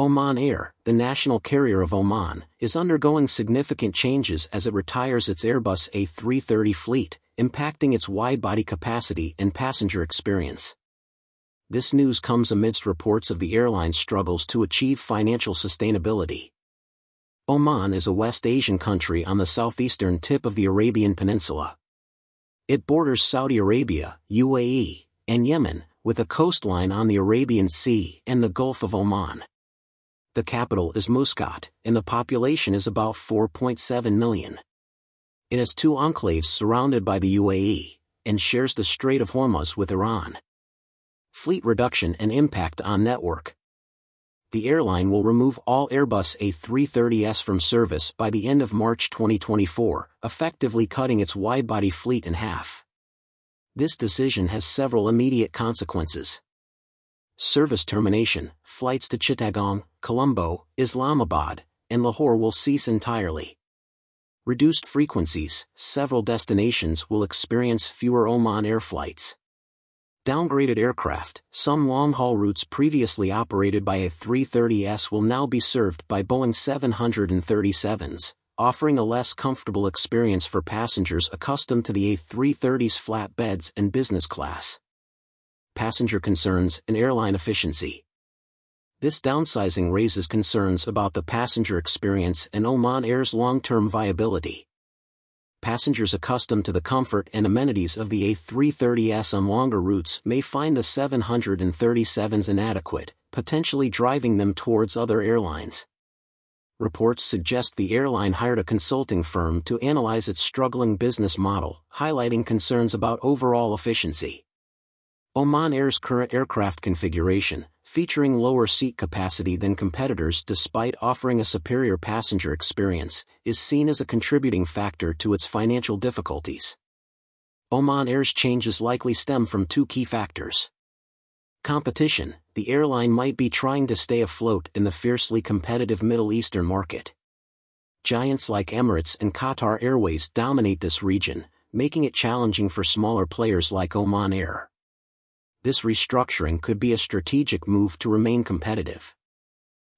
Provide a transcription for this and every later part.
Oman Air, the national carrier of Oman, is undergoing significant changes as it retires its Airbus A330 fleet, impacting its wide-body capacity and passenger experience. This news comes amidst reports of the airline's struggles to achieve financial sustainability. Oman is a West Asian country on the southeastern tip of the Arabian Peninsula. It borders Saudi Arabia, UAE, and Yemen, with a coastline on the Arabian Sea and the Gulf of Oman the capital is Muscat, and the population is about 4.7 million. It has two enclaves surrounded by the UAE, and shares the Strait of Hormuz with Iran. Fleet reduction and impact on network. The airline will remove all Airbus A330s from service by the end of March 2024, effectively cutting its wide-body fleet in half. This decision has several immediate consequences. Service termination, flights to Chittagong, Colombo, Islamabad, and Lahore will cease entirely. Reduced frequencies, several destinations will experience fewer Oman Air flights. Downgraded aircraft, some long-haul routes previously operated by A330s will now be served by Boeing 737s, offering a less comfortable experience for passengers accustomed to the A330's flat beds and business class. Passenger concerns and airline efficiency. This downsizing raises concerns about the passenger experience and Oman Air's long-term viability. Passengers accustomed to the comfort and amenities of the A330s on longer routes may find the 737s inadequate, potentially driving them towards other airlines. Reports suggest the airline hired a consulting firm to analyze its struggling business model, highlighting concerns about overall efficiency. Oman Air's current aircraft configuration, featuring lower seat capacity than competitors despite offering a superior passenger experience, is seen as a contributing factor to its financial difficulties. Oman Air's changes likely stem from two key factors. Competition The airline might be trying to stay afloat in the fiercely competitive Middle Eastern market. Giants like Emirates and Qatar Airways dominate this region, making it challenging for smaller players like Oman Air this restructuring could be a strategic move to remain competitive.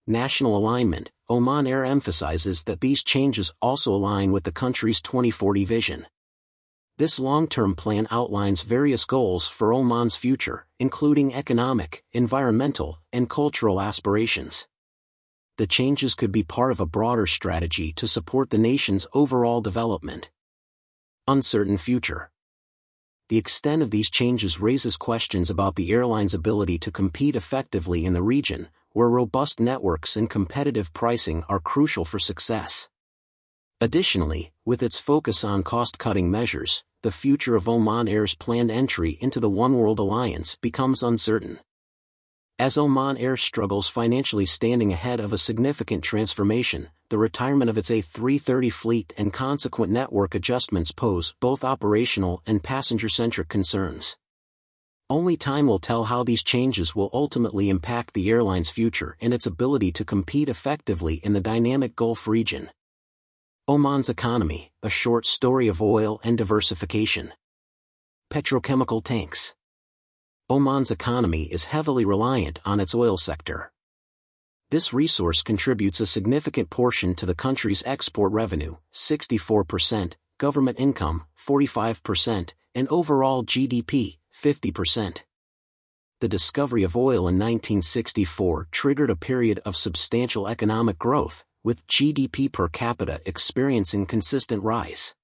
National alignment, Oman Air emphasizes that these changes also align with the country's 2040 vision. This long-term plan outlines various goals for Oman's future, including economic, environmental, and cultural aspirations. The changes could be part of a broader strategy to support the nation's overall development. Uncertain future the extent of these changes raises questions about the airline's ability to compete effectively in the region, where robust networks and competitive pricing are crucial for success. Additionally, with its focus on cost-cutting measures, the future of Oman Air's planned entry into the One World Alliance becomes uncertain. As Oman Air struggles financially standing ahead of a significant transformation, the retirement of its A330 fleet and consequent network adjustments pose both operational and passenger-centric concerns. Only time will tell how these changes will ultimately impact the airline's future and its ability to compete effectively in the dynamic Gulf region. Oman's economy, a short story of oil and diversification. Petrochemical tanks. Oman's economy is heavily reliant on its oil sector. This resource contributes a significant portion to the country's export revenue, 64%, government income, 45%, and overall GDP, 50%. The discovery of oil in 1964 triggered a period of substantial economic growth, with GDP per capita experiencing consistent rise.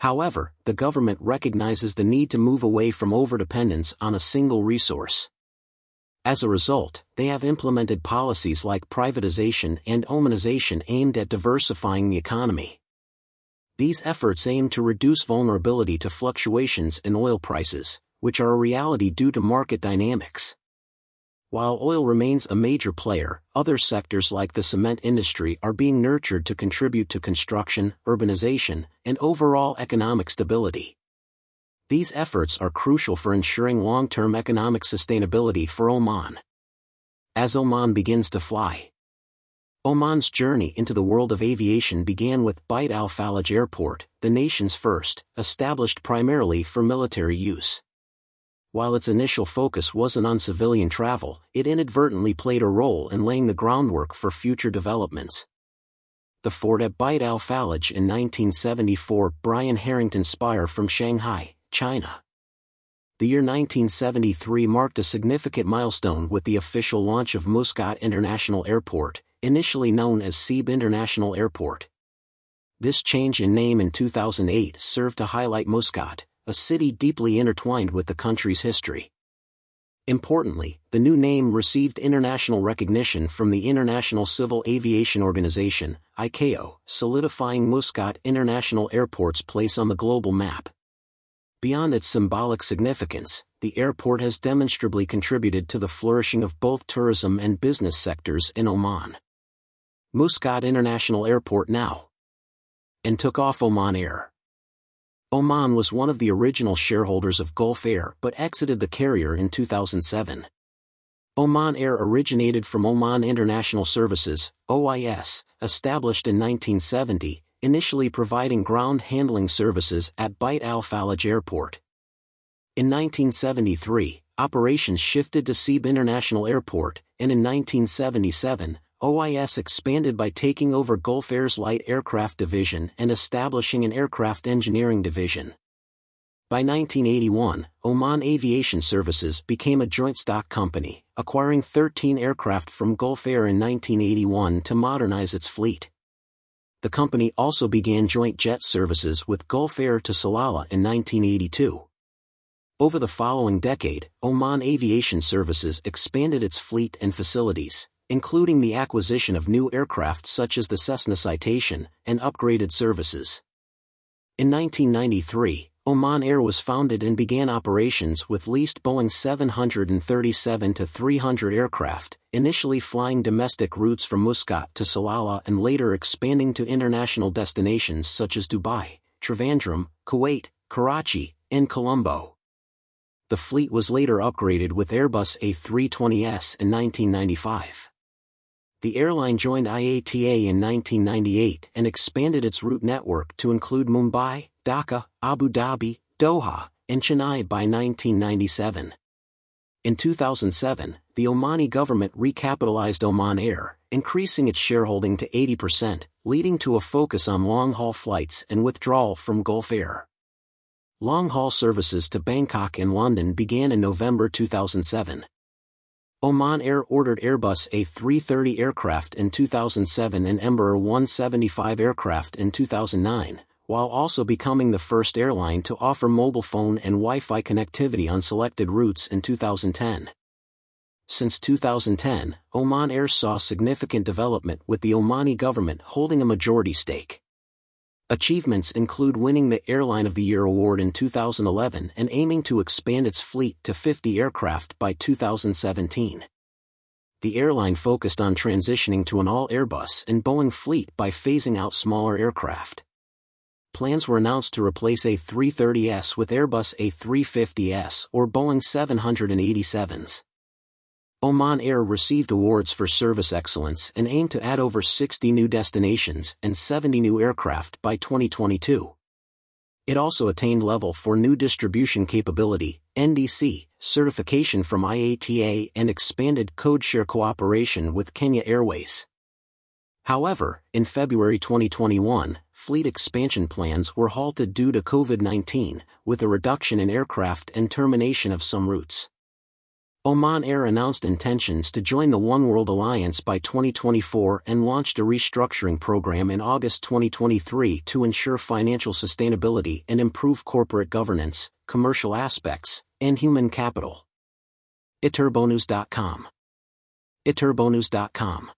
However, the government recognizes the need to move away from overdependence on a single resource. As a result, they have implemented policies like privatization and Omanization aimed at diversifying the economy. These efforts aim to reduce vulnerability to fluctuations in oil prices, which are a reality due to market dynamics. While oil remains a major player, other sectors like the cement industry are being nurtured to contribute to construction, urbanization, and overall economic stability. These efforts are crucial for ensuring long-term economic sustainability for Oman. As Oman begins to fly, Oman's journey into the world of aviation began with Beit Al Falaj Airport, the nation's first, established primarily for military use. While its initial focus wasn't on civilian travel, it inadvertently played a role in laying the groundwork for future developments. The fort at Beit al Falaj in 1974 Brian Harrington Spire from Shanghai, China. The year 1973 marked a significant milestone with the official launch of Muscat International Airport, initially known as Seeb International Airport. This change in name in 2008 served to highlight Muscat, a city deeply intertwined with the country's history. Importantly, the new name received international recognition from the International Civil Aviation Organization, ICAO, solidifying Muscat International Airport's place on the global map. Beyond its symbolic significance, the airport has demonstrably contributed to the flourishing of both tourism and business sectors in Oman. Muscat International Airport now. And took off Oman Air. Oman was one of the original shareholders of Gulf Air but exited the carrier in 2007. Oman Air originated from Oman International Services, OIS, established in 1970, initially providing ground handling services at Beit Al Falaj Airport. In 1973, operations shifted to Seeb International Airport, and in 1977, OIS expanded by taking over Gulf Air's light aircraft division and establishing an aircraft engineering division. By 1981, Oman Aviation Services became a joint stock company, acquiring 13 aircraft from Gulf Air in 1981 to modernize its fleet. The company also began joint jet services with Gulf Air to Salalah in 1982. Over the following decade, Oman Aviation Services expanded its fleet and facilities, including the acquisition of new aircraft such as the Cessna Citation, and upgraded services. In 1993, Oman Air was founded and began operations with leased Boeing 737-300 aircraft, initially flying domestic routes from Muscat to Salalah and later expanding to international destinations such as Dubai, Trivandrum, Kuwait, Karachi, and Colombo. The fleet was later upgraded with Airbus A320s in 1995 the airline joined IATA in 1998 and expanded its route network to include Mumbai, Dhaka, Abu Dhabi, Doha, and Chennai by 1997. In 2007, the Omani government recapitalized Oman Air, increasing its shareholding to 80%, leading to a focus on long-haul flights and withdrawal from Gulf Air. Long-haul services to Bangkok and London began in November 2007. Oman Air ordered Airbus A330 aircraft in 2007 and Embraer 175 aircraft in 2009, while also becoming the first airline to offer mobile phone and Wi-Fi connectivity on selected routes in 2010. Since 2010, Oman Air saw significant development with the Omani government holding a majority stake. Achievements include winning the Airline of the Year award in 2011 and aiming to expand its fleet to 50 aircraft by 2017. The airline focused on transitioning to an all-Airbus and Boeing fleet by phasing out smaller aircraft. Plans were announced to replace A330s with Airbus A350s or Boeing 787s. Oman Air received awards for service excellence and aimed to add over 60 new destinations and 70 new aircraft by 2022. It also attained Level 4 New Distribution Capability, NDC, certification from IATA and expanded codeshare cooperation with Kenya Airways. However, in February 2021, fleet expansion plans were halted due to COVID-19, with a reduction in aircraft and termination of some routes. Oman Air announced intentions to join the One World Alliance by 2024 and launched a restructuring program in August 2023 to ensure financial sustainability and improve corporate governance, commercial aspects, and human capital. iturbonus.com iturbonus.com